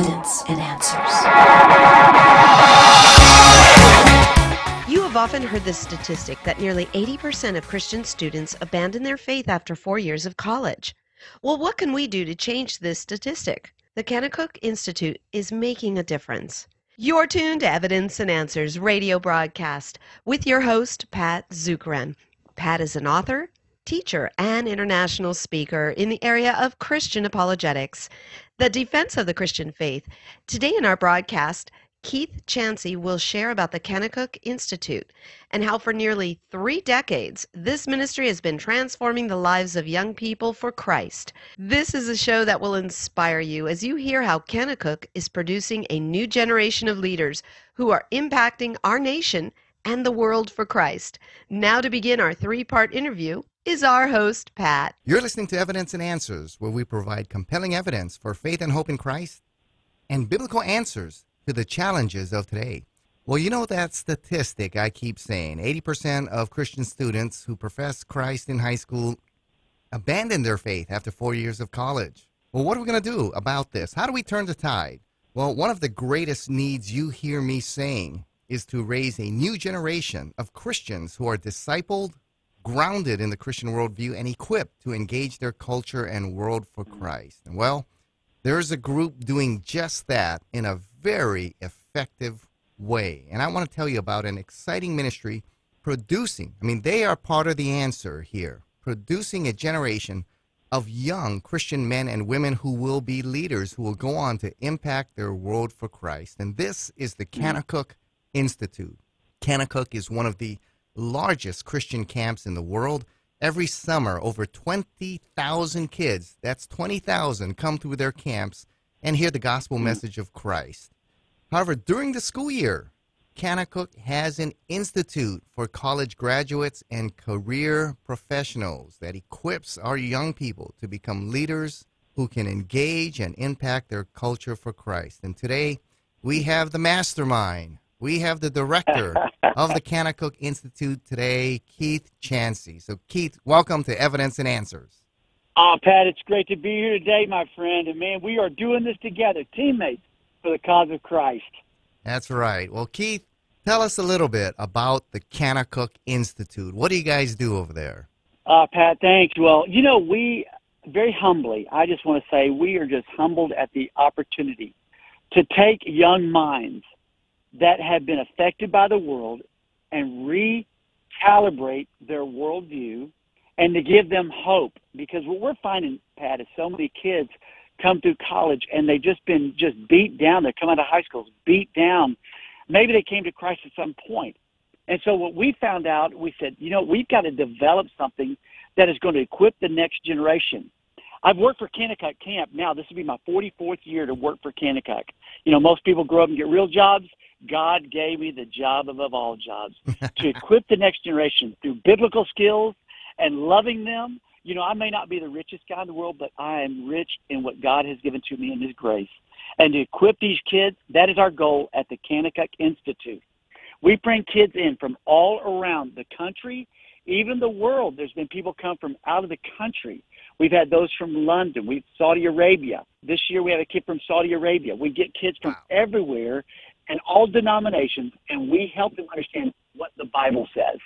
evidence and answers. You have often heard the statistic that nearly 80% of Christian students abandon their faith after four years of college. Well, what can we do to change this statistic? The Kanakuk Institute is making a difference. You're tuned to Evidence and Answers radio broadcast with your host, Pat Zukeran. Pat is an author, teacher, and international speaker in the area of Christian apologetics, the defense of the Christian faith. Today in our broadcast, Keith Chancey will share about the Kanakuk Institute and how for nearly three decades this ministry has been transforming the lives of young people for Christ. This is a show that will inspire you as you hear how Kanakuk is producing a new generation of leaders who are impacting our nation and the world for Christ. Now, to begin our three part interview, is our host, Pat. You're listening to Evidence and Answers, where we provide compelling evidence for faith and hope in Christ and biblical answers to the challenges of today. Well, you know that statistic I keep saying 80% of Christian students who profess Christ in high school abandon their faith after four years of college. Well, what are we going to do about this? How do we turn the tide? Well, one of the greatest needs you hear me saying is to raise a new generation of Christians who are discipled, grounded in the Christian worldview, and equipped to engage their culture and world for mm-hmm. Christ. And well, there's a group doing just that in a very effective way. And I want to tell you about an exciting ministry producing, I mean, they are part of the answer here, producing a generation of young Christian men and women who will be leaders, who will go on to impact their world for Christ. And this is the mm-hmm. Kanakuk Institute. Kanakuk is one of the largest Christian camps in the world. Every summer, over 20,000 kids, that's 20,000, come through their camps and hear the gospel hmm. message of Christ. However, during the school year, Kanakuk has an institute for college graduates and career professionals that equips our young people to become leaders who can engage and impact their culture for Christ. And today, we have the mastermind. We have the director of the Kanakuk Institute today, Keith Chancey. So, Keith, welcome to Evidence and Answers. Oh, Pat, it's great to be here today, my friend. And man, we are doing this together, teammates for the cause of Christ. That's right. Well, Keith, tell us a little bit about the Kanakuk Institute. What do you guys do over there? Uh, Pat, thanks. Well, you know, we very humbly, I just want to say we are just humbled at the opportunity to take young minds that have been affected by the world and recalibrate their worldview and to give them hope. Because what we're finding, Pat, is so many kids come through college and they've just been just beat down. They come out of high schools beat down. Maybe they came to Christ at some point. And so what we found out, we said, you know, we've got to develop something that is going to equip the next generation. I've worked for Kanakuk Camp now. This will be my 44th year to work for Kanakuk. You know, most people grow up and get real jobs. God gave me the job above all jobs to equip the next generation through biblical skills and loving them you know, I may not be the richest guy in the world, but I am rich in what God has given to me in His grace. And to equip these kids, that is our goal at the Kanakuk Institute. We bring kids in from all around the country, even the world. There's been people come from out of the country. We've had those from London, we've Saudi Arabia. This year we had a kid from Saudi Arabia. We get kids from wow. everywhere and all denominations, and we help them understand what the Bible says.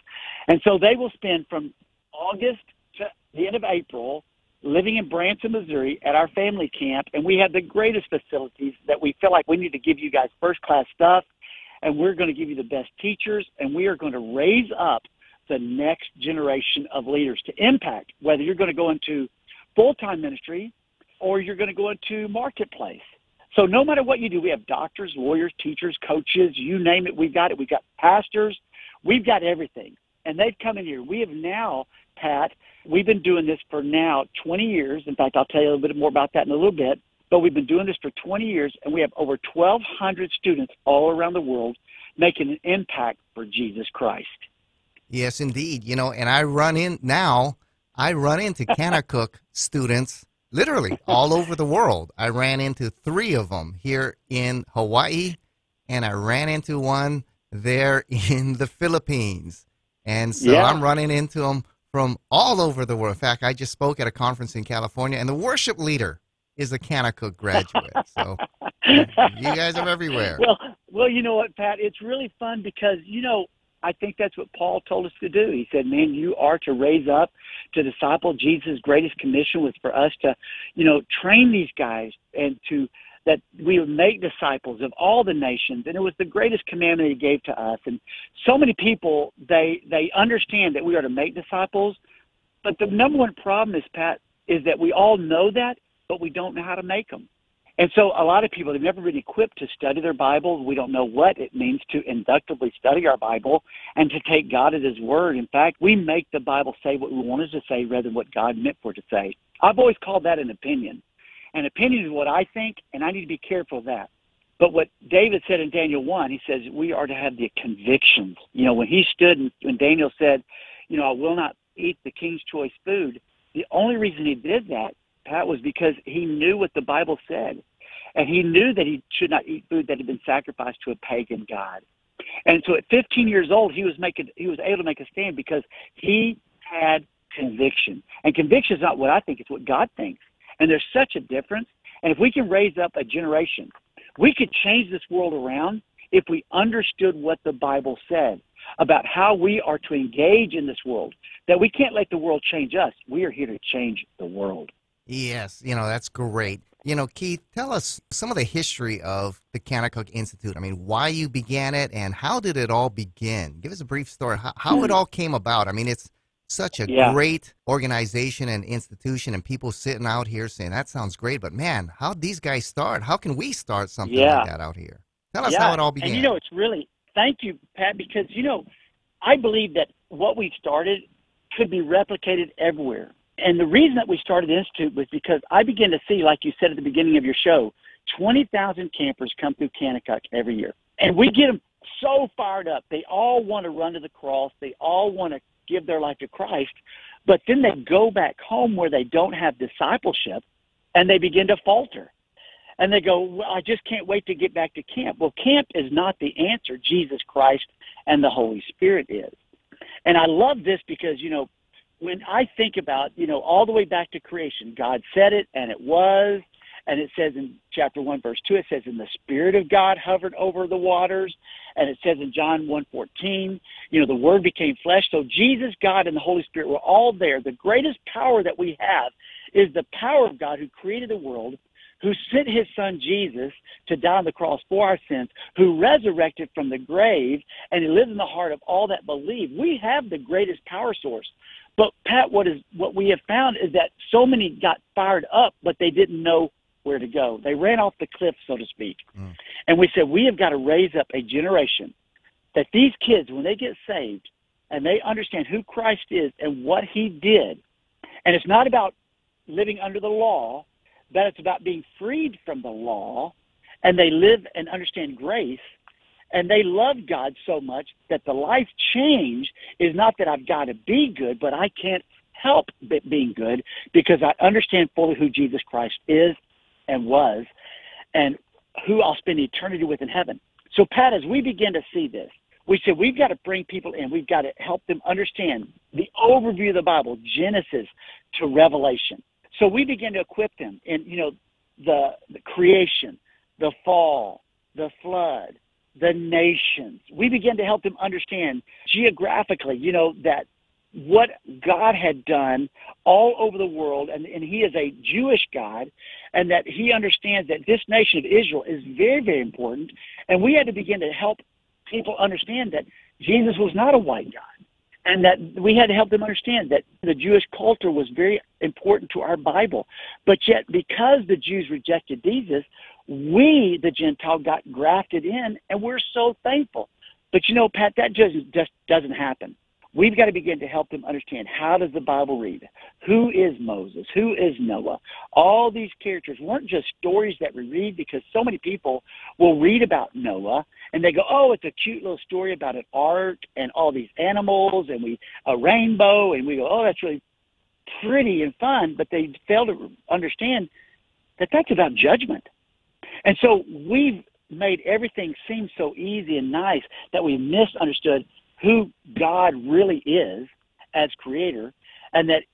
And so they will spend from August to the end of April living in Branson, Missouri at our family camp, and we have the greatest facilities that we feel like we need to give you guys first class stuff, and we're going to give you the best teachers, and we are going to raise up the next generation of leaders to impact whether you're going to go into full time ministry or you're going to go into marketplace. So no matter what you do, we have doctors, lawyers, teachers, coaches, you name it, we've got it. We've got pastors, we've got everything. And they've come in here. We have now, Pat, We've been doing this for now 20 years. In fact, I'll tell you a little bit more about that in a little bit. But we've been doing this for 20 years, and we have over 1,200 students all around the world making an impact for Jesus Christ. Yes, indeed. You know, and I run in now, I run into Kanakuk students literally all over the world. I ran into three of them here in Hawaii, and I ran into one there in the Philippines. And so yeah. I'm running into them from all over the world. In fact, I just spoke at a conference in California, and the worship leader is a Kanakuk graduate. So you guys are everywhere. Well, well, you know what, Pat? It's really fun because you know I think that's what Paul told us to do. He said, "Man, you are to raise up to disciple." Jesus' greatest commission was for us to, you know, train these guys and to that we would make disciples of all the nations and it was the greatest commandment he gave to us and so many people they they understand that we are to make disciples but the number one problem is pat is that we all know that but we don't know how to make them and so a lot of people have never been equipped to study their Bible. We don't know what it means to inductively study our Bible and to take God at His word. In fact, we make the Bible say what we want it to say rather than what God meant for it to say. I've always called that an opinion. An opinion is what I think, and I need to be careful of that. But what David said in Daniel 1, he says we are to have the convictions. You know, when he stood and when Daniel said, you know, I will not eat the king's choice food, the only reason he did that Pat, was because he knew what the Bible said. And he knew that he should not eat food that had been sacrificed to a pagan god. And so at 15 years old, he was making he was able to make a stand because he had conviction. And conviction is not what I think; it's what God thinks. And there's such a difference. And if we can raise up a generation, we could change this world around if we understood what the Bible said about how we are to engage in this world. That we can't let the world change us. We are here to change the world. Yes, you know, that's great. You know, Keith, tell us some of the history of the Kanakuk Institute. I mean, why you began it and how did it all begin? Give us a brief story, how, how it hmm. all came about. I mean, it's such a yeah. great organization and institution, and people sitting out here saying, that sounds great, but man, how'd these guys start? How can we start something yeah. like that out here? Tell us yeah. how it all began. And you know, it's really, thank you, Pat, because, you know, I believe that what we started could be replicated everywhere. And the reason that we started the Institute was because I began to see, like you said at the beginning of your show, 20,000 campers come through Kanakuk every year. And we get them so fired up. They all want to run to the cross. They all want to give their life to Christ. But then they go back home where they don't have discipleship and they begin to falter. And they go, well, I just can't wait to get back to camp. Well, camp is not the answer. Jesus Christ and the Holy Spirit is. And I love this because, you know, when I think about, you know, all the way back to creation, God said it and it was. And it says in chapter 1, verse 2, it says, And the Spirit of God hovered over the waters. And it says in John 1.14, you know, the Word became flesh. So Jesus, God, and the Holy Spirit were all there. The greatest power that we have is the power of God who created the world, who sent his son Jesus to die on the cross for our sins, who resurrected from the grave, and he lives in the heart of all that believe. We have the greatest power source. But Pat, what is what we have found is that so many got fired up, but they didn't know where to go. They ran off the cliff, so to speak. Mm. And we said we have got to raise up a generation that these kids, when they get saved and they understand who Christ is and what He did, and it's not about living under the law, but it's about being freed from the law, and they live and understand grace and they love God so much that the life change is not that I've got to be good, but I can't help being good because I understand fully who Jesus Christ is and was and who I'll spend eternity with in heaven. So, Pat, as we begin to see this, we said we've got to bring people in. We've got to help them understand the overview of the Bible, Genesis to Revelation. So we begin to equip them in, you know, the, the creation, the fall, the flood, the nations. We began to help them understand geographically, you know, that what God had done all over the world, and, and He is a Jewish God, and that He understands that this nation of Israel is very, very important. And we had to begin to help people understand that Jesus was not a white God, and that we had to help them understand that the Jewish culture was very important to our Bible. But yet, because the Jews rejected Jesus, we, the Gentile, got grafted in, and we're so thankful. But you know, Pat, that just, just doesn't happen. We've got to begin to help them understand how does the Bible read? Who is Moses? Who is Noah? All these characters weren't just stories that we read because so many people will read about Noah and they go, "Oh, it's a cute little story about an ark and all these animals and we a rainbow," and we go, "Oh, that's really pretty and fun," but they fail to understand that that's about judgment. And so we've made everything seem so easy and nice that we misunderstood who God really is as creator and that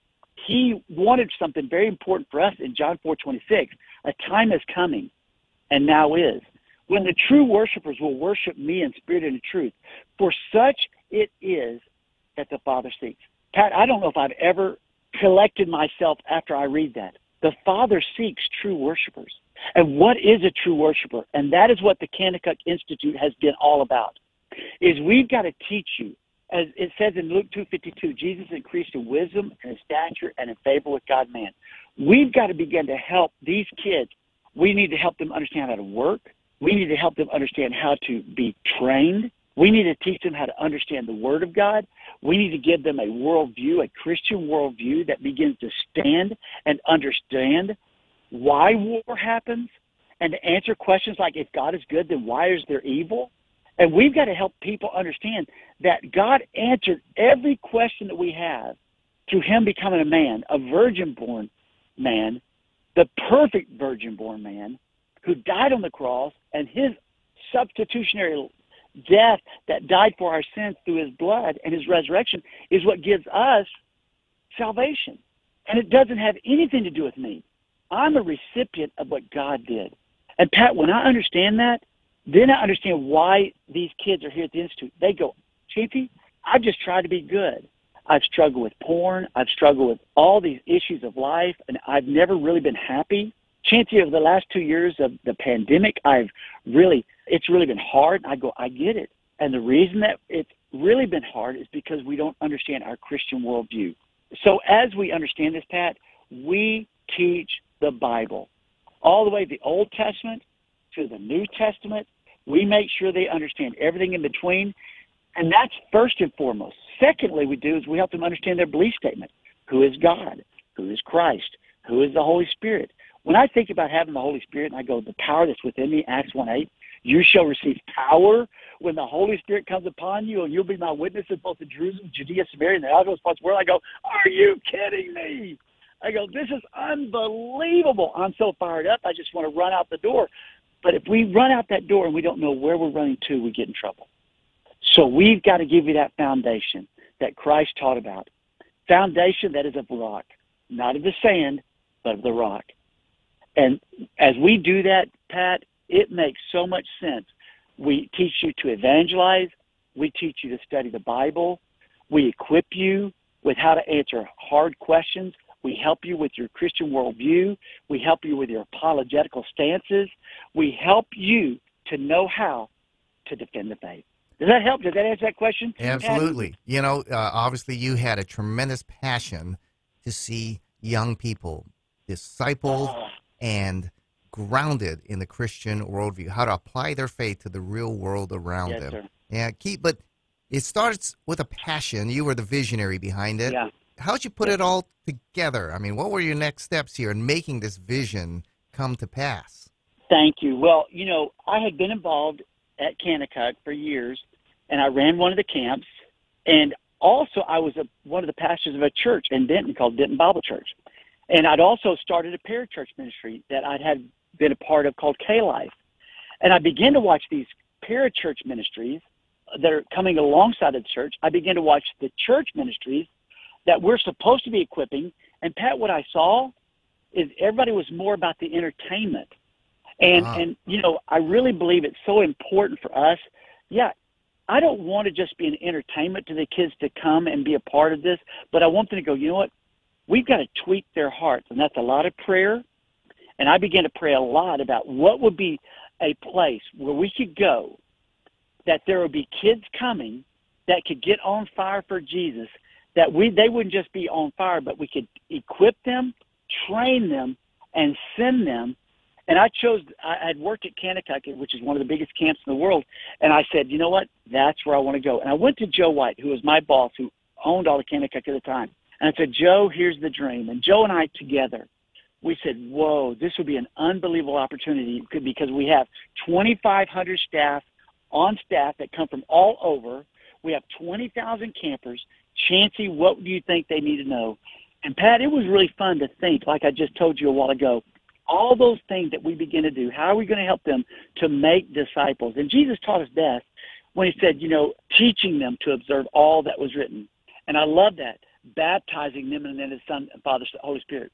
he wanted something very important for us in John 4:26. A time is coming and now is. When the true worshipers will worship me in spirit and in truth, for such it is that the Father seeks. Pat, I don't know if I've ever collected myself after I read that. The Father seeks true worshipers. And what is a true worshiper? And that is what the Kanakuk Institute has been all about. Is we've got to teach you, as it says in Luke 2:52, Jesus increased in wisdom and in stature and in favor with God man. We've got to begin to help these kids. We need to help them understand how to work. We need to help them understand how to be trained. We need to teach them how to understand the Word of God. We need to give them a worldview, a Christian worldview that begins to stand and understand why war happens and to answer questions like if God is good, then why is there evil? And we've got to help people understand that God answered every question that we have through Him becoming a man, a virgin born man, the perfect virgin born man who died on the cross and His substitutionary death that died for our sins through His blood and His resurrection is what gives us salvation. And it doesn't have anything to do with me. I'm a recipient of what God did. And Pat, when I understand that, then I understand why these kids are here at the Institute. They go, Chiefy, I've just tried to be good. I've struggled with porn. I've struggled with all these issues of life, and I've never really been happy. Chancey, over the last two years of the pandemic, I've really, it's really been hard. I go, I get it. And the reason that it's really been hard is because we don't understand our Christian worldview. So as we understand this, Pat, we teach the Bible all the way the Old Testament to the New Testament. We make sure they understand everything in between. And that's first and foremost. Secondly, we do is we help them understand their belief statement. Who is God? Who is Christ? Who is the Holy Spirit? When I think about having the Holy Spirit and I go, the power that's within me, Acts 1 8, you shall receive power when the Holy Spirit comes upon you, and you'll be my witnesses both in Jerusalem, Judea, Samaria, and the uttermost parts of the world. I go, are you kidding me? I go, this is unbelievable. I'm so fired up. I just want to run out the door. But if we run out that door and we don't know where we're running to, we get in trouble. So we've got to give you that foundation that Christ taught about. Foundation that is of rock, not of the sand, but of the rock. And as we do that, Pat, it makes so much sense. We teach you to evangelize. We teach you to study the Bible. We equip you with how to answer hard questions. We help you with your Christian worldview. We help you with your apologetical stances. We help you to know how to defend the faith. Does that help? Does that answer that question? Absolutely. You know, uh, obviously, you had a tremendous passion to see young people discipled Oh. and grounded in the Christian worldview, how to apply their faith to the real world around Yes, them. sir. Yeah, keep, but it starts with a passion. You were the visionary behind it. Yeah. How'd you put it all together? I mean, what were your next steps here in making this vision come to pass? Thank you. Well, you know, I had been involved at Kanakuk for years, and I ran one of the camps, and also I was a, one of the pastors of a church in Denton called Denton Bible Church, and I'd also started a parachurch ministry that I'd had been a part of called K Life, and I began to watch these parachurch ministries that are coming alongside of the church. I began to watch the church ministries that we're supposed to be equipping, and Pat, what I saw is everybody was more about the entertainment. And Wow. and you know, I really believe it's so important for us. Yeah, I don't want to just be an entertainment to the kids to come and be a part of this, but I want them to go, you know what? We've got to tweak their hearts, and that's a lot of prayer. And I began to pray a lot about what would be a place where we could go that there would be kids coming that could get on fire for Jesus, that we they wouldn't just be on fire, but we could equip them, train them, and send them. And I chose. I had worked at Kanakuk, which is one of the biggest camps in the world, and I said, you know what? That's where I want to go. And I went to Joe White, who was my boss, who owned all the Kanakuk at the time, and I said, Joe, here's the dream. And Joe and I together, we said, whoa, this would be an unbelievable opportunity because we have 2,500 staff on staff that come from all over. We have 20,000 campers. Chancey, what do you think they need to know? And Pat, it was really fun to think, like I just told you a while ago, all those things that we begin to do, how are we going to help them to make disciples? And Jesus taught us best when he said, you know, teaching them to observe all that was written. And I love that, baptizing them in the name of the Son, Father, Holy Spirit.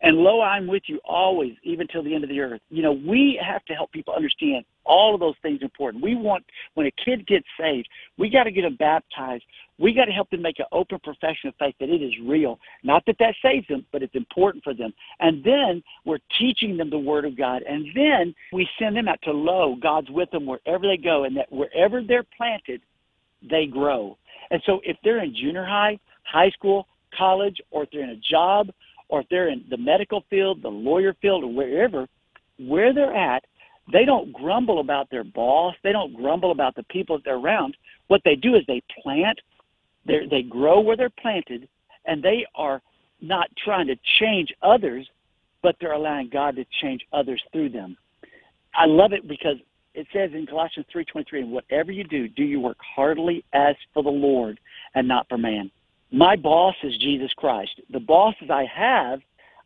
And lo, I'm with you always, even till the end of the earth. You know, we have to help people understand all of those things are important. We want, when a kid gets saved, we got to get them baptized. We got to help them make an open profession of faith that it is real. Not that that saves them, but it's important for them. And then we're teaching them the Word of God. And then we send them out to lo, God's with them wherever they go, and that wherever they're planted, they grow. And so if they're in junior high, high school, college, or if they're in a job, or if they're in the medical field, the lawyer field, or wherever, where they're at, they don't grumble about their boss. They don't grumble about the people that they're around. What they do is they plant, they grow where they're planted, and they are not trying to change others, but they're allowing God to change others through them. I love it because it says in Colossians 3:23, "And whatever you do, do your work heartily as for the Lord and not for man." My boss is Jesus Christ. The bosses I have,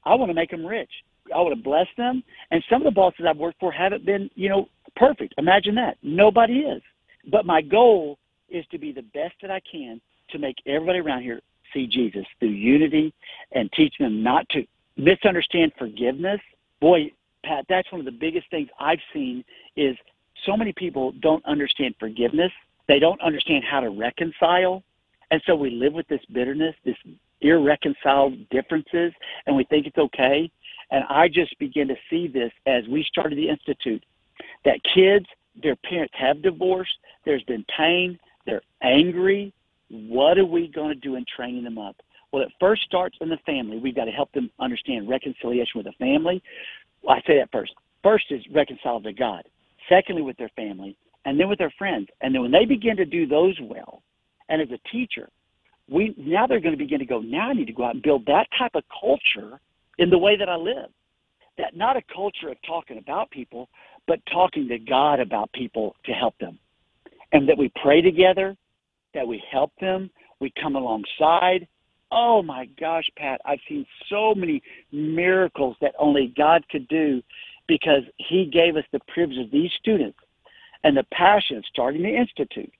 I want to make them rich. I want to bless them. And some of the bosses I've worked for haven't been, you know, perfect. Imagine that. Nobody is. But my goal is to be the best that I can to make everybody around here see Jesus through unity and teach them not to misunderstand forgiveness. Boy, Pat, that's one of the biggest things I've seen is so many people don't understand forgiveness. They don't understand how to reconcile. And so we live with this bitterness, this irreconciled differences, and we think it's okay. And I just begin to see this as we started the Institute that kids, their parents have divorced, there's been pain, they're angry. What are we going to do in training them up? Well, it first starts in the family. We've got to help them understand reconciliation with the family. Well, I say that first. First is reconcile to God. Secondly, with their family, and then with their friends. And then when they begin to do those well, and as a teacher, we now they're going to begin to go. Now I need to go out and build that type of culture in the way that I live. That not a culture of talking about people, but talking to God about people to help them, and that we pray together, that we help them, we come alongside. Oh my gosh, Pat, I've seen so many miracles that only God could do because He gave us the privilege of these students and the passion of starting the Institute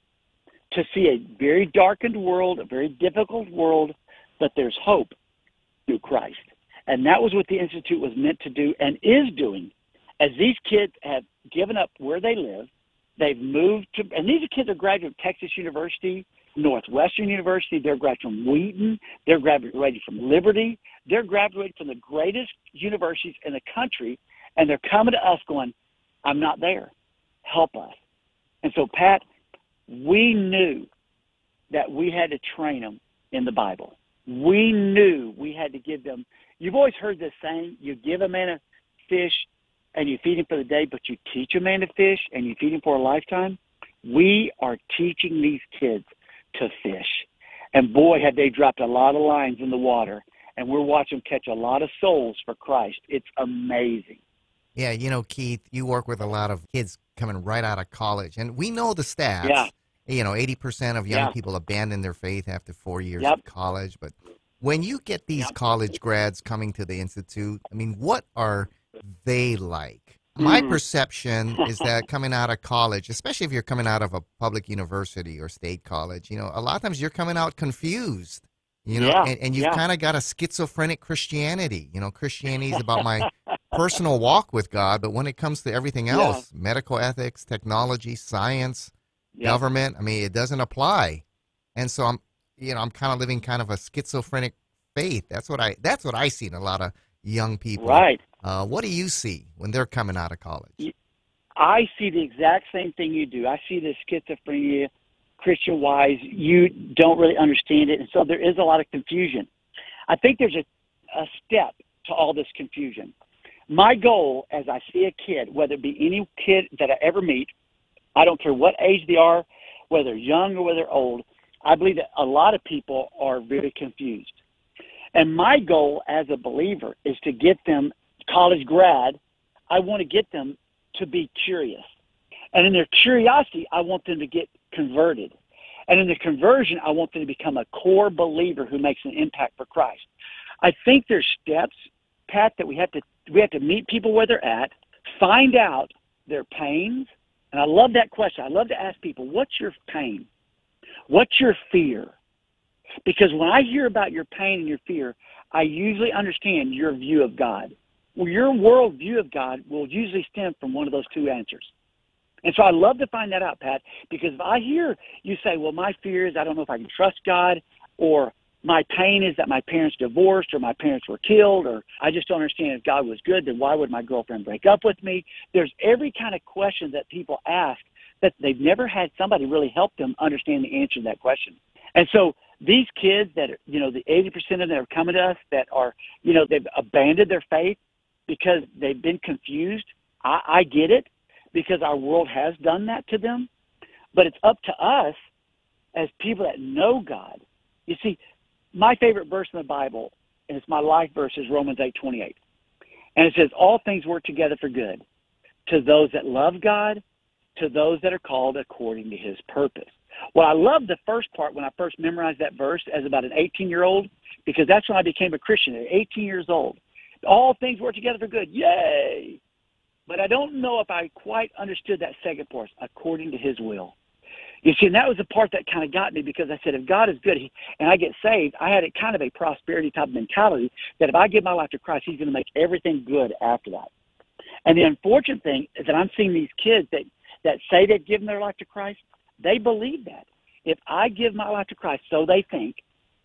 to see a very darkened world, a very difficult world, but there's hope through Christ. And that was what the Institute was meant to do and is doing. As these kids have given up where they live, they've moved to, and these kids are graduating from Texas University, Northwestern University, they're graduating from Wheaton, they're graduating from Liberty, they're graduating from the greatest universities in the country, and they're coming to us going, I'm not there. Help us. And so, Pat, we knew that we had to train them in the Bible. We knew we had to give them. You've always heard this saying: you give a man a fish and you feed him for the day, but you teach a man to fish and you feed him for a lifetime. We are teaching these kids to fish, and boy, have they dropped a lot of lines in the water, and we're watching them catch a lot of souls for Christ. It's amazing. Yeah, you know, Keith, you work with a lot of kids coming right out of college, and we know the stats. Yeah. You know, 80% of young Yeah. people abandon their faith after four years Yep. of college. But when you get these Yep. college grads coming to the Institute, I mean, what are they like? My Mm. perception is that coming out of college, especially if you're coming out of a public university or state college, you know, a lot of times you're coming out confused. You know, Yeah, and, and you've yeah. kind of got a schizophrenic Christianity. You know, Christianity is about my personal walk with God, but when it comes to everything Yeah. else, medical ethics, technology, science, Yeah. government, I mean, it doesn't apply. And so I'm, you know, I'm kind of living kind of a schizophrenic faith. That's what I, that's what I see in a lot of young people. Right. Uh, what do you see when they're coming out of college? I see the exact same thing you do. I see the schizophrenia, Christian wise. You don't really understand it, and so there is a lot of confusion. I think there's a, a step to all this confusion. My goal, as I see a kid, whether it be any kid that I ever meet, I don't care what age they are, whether young or whether old, I believe that a lot of people are very confused. And my goal as a believer is to get them college grad. I want to get them to be curious. And in their curiosity, I want them to get converted. And in the conversion, I want them to become a core believer who makes an impact for Christ. I think there's steps, Pat, that we have to we have to meet people where they're at, find out their pains. And I love that question. I love to ask people, what's your pain? What's your fear? Because when I hear about your pain and your fear, I usually understand your view of God. Well, your world view of God will usually stem from one of those two answers. And so I love to find that out, Pat, because if I hear you say, well, my fear is I don't know if I can trust God, or my pain is that my parents divorced or my parents were killed or I just don't understand if God was good, then why would my girlfriend break up with me? There's every kind of question that people ask that they've never had somebody really help them understand the answer to that question. And so these kids that are, you know, the 80% of them that are coming to us that are, you know, they've abandoned their faith because they've been confused. I, I get it because our world has done that to them. But it's up to us as people that know God. You see, my favorite verse in the Bible, and it's my life verse, is Romans eight twenty eight, and it says, "All things work together for good to those that love God, to those that are called according to His purpose." Well, I love the first part when I first memorized that verse as about an 18 year old, because that's when I became a Christian at 18 years old. All things work together for good. Yay! But I don't know if I quite understood that second part, according to His will. You see, and that was the part that kind of got me because I said, if God is good and I get saved, I had a kind of a prosperity type mentality that if I give my life to Christ, He's going to make everything good after that. And the unfortunate thing is that I'm seeing these kids that that say they've given their life to Christ, they believe that. If I give my life to Christ, so they think,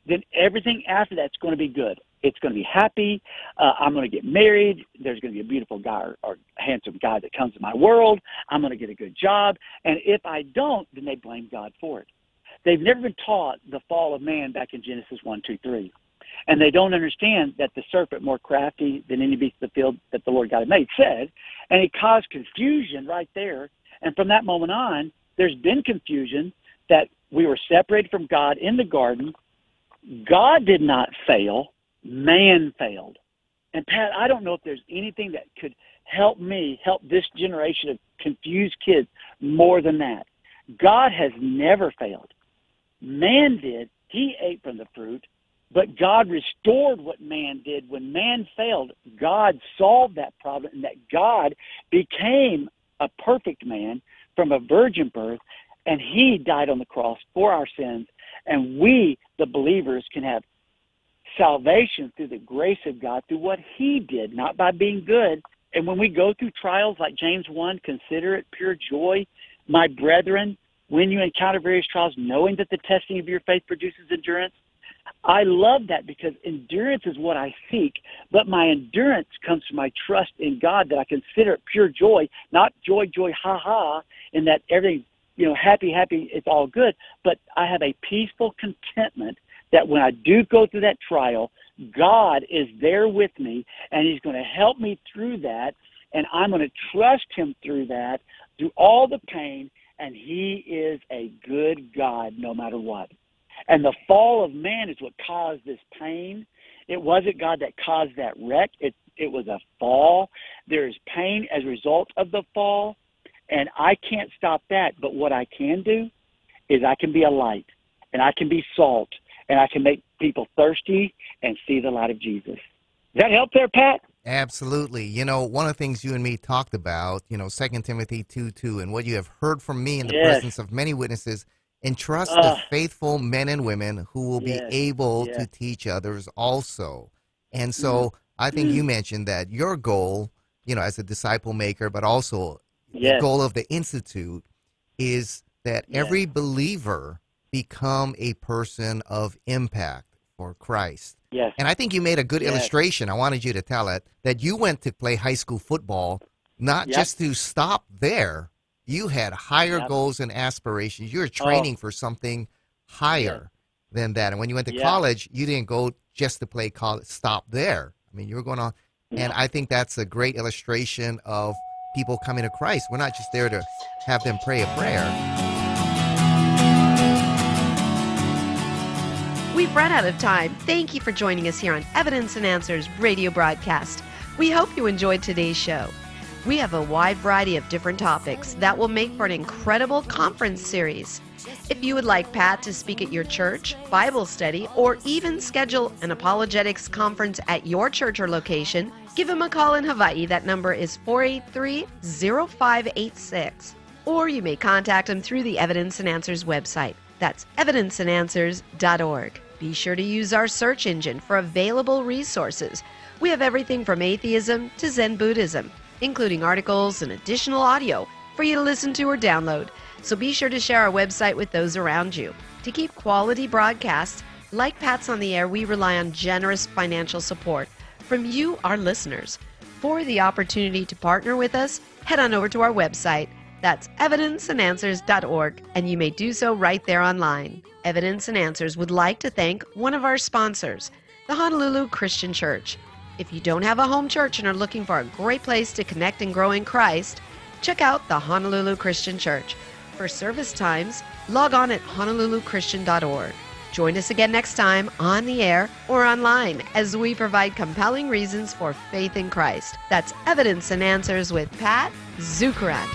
then everything after that's going to be good. It's going to be happy. Uh, I'm going to get married. There's going to be a beautiful guy or, or handsome guy that comes to my world. I'm going to get a good job. And if I don't, then they blame God for it. They've never been taught the fall of man back in Genesis 1, 2, 3. And they don't understand that the serpent, more crafty than any beast of the field that the Lord God had made, said, and it caused confusion right there. And from that moment on, there's been confusion that we were separated from God in the garden. God did not fail man failed. And Pat, I don't know if there's anything that could help me help this generation of confused kids more than that. God has never failed. Man did. He ate from the fruit, but God restored what man did. When man failed, God solved that problem and that God became a perfect man from a virgin birth and he died on the cross for our sins and we the believers can have salvation through the grace of God, through what He did, not by being good. And when we go through trials like James 1, consider it pure joy, my brethren, when you encounter various trials, knowing that the testing of your faith produces endurance. I love that because endurance is what I seek, but my endurance comes from my trust in God that I consider it pure joy, not joy, joy, ha ha, and that everything, you know, happy, happy, it's all good, but I have a peaceful contentment that when I do go through that trial, God is there with me and He's going to help me through that. And I'm going to trust Him through that, through all the pain. And He is a good God no matter what. And the fall of man is what caused this pain. It wasn't God that caused that wreck. It, it was a fall. There is pain as a result of the fall. And I can't stop that. But what I can do is I can be a light and I can be salt and I can make people thirsty and see the light of Jesus. Does that help there, Pat? Absolutely. You know, one of the things you and me talked about, you know, Second Timothy 2 2, and what you have heard from me in the yes. presence of many witnesses, entrust uh, the faithful men and women who will yes. be able yes. to teach others also. And so mm. I think you mentioned that your goal, you know, as a disciple maker, but also the goal of the Institute is that every believer become a person of impact for Christ. Yes. And I think you made a good yes. illustration. I wanted you to tell it that you went to play high school football not just to stop there. You had higher yep. goals and aspirations. You were oh. training oh. for something higher than that. And when you went to college, you didn't go just to play college, stop there. I mean, you were going on. And I think that's a great illustration of people coming to Christ. We're not just there to have them pray a prayer. We've run out of time. Thank you for joining us here on Evidence and Answers radio broadcast. We hope you enjoyed today's show. We have a wide variety of different topics that will make for an incredible conference series. If you would like Pat to speak at your church, Bible study, or even schedule an apologetics conference at your church or location, give him a call in Hawaii. That number is 483 0586. Or you may contact him through the Evidence and Answers website. That's evidenceandanswers.org. Be sure to use our search engine for available resources. We have everything from atheism to Zen Buddhism, including articles and additional audio for you to listen to or download. So be sure to share our website with those around you. To keep quality broadcasts, like Pat's on the Air, we rely on generous financial support from you, our listeners. For the opportunity to partner with us, head on over to our website. That's evidenceandanswers.org, and you may do so right there online. Evidence and Answers would like to thank one of our sponsors, the Honolulu Christian Church. If you don't have a home church and are looking for a great place to connect and grow in Christ, check out the Honolulu Christian Church. For service times, log on at honoluluchristian.org. Join us again next time on the air or online as we provide compelling reasons for faith in Christ. That's Evidence and Answers with Pat Zukeran.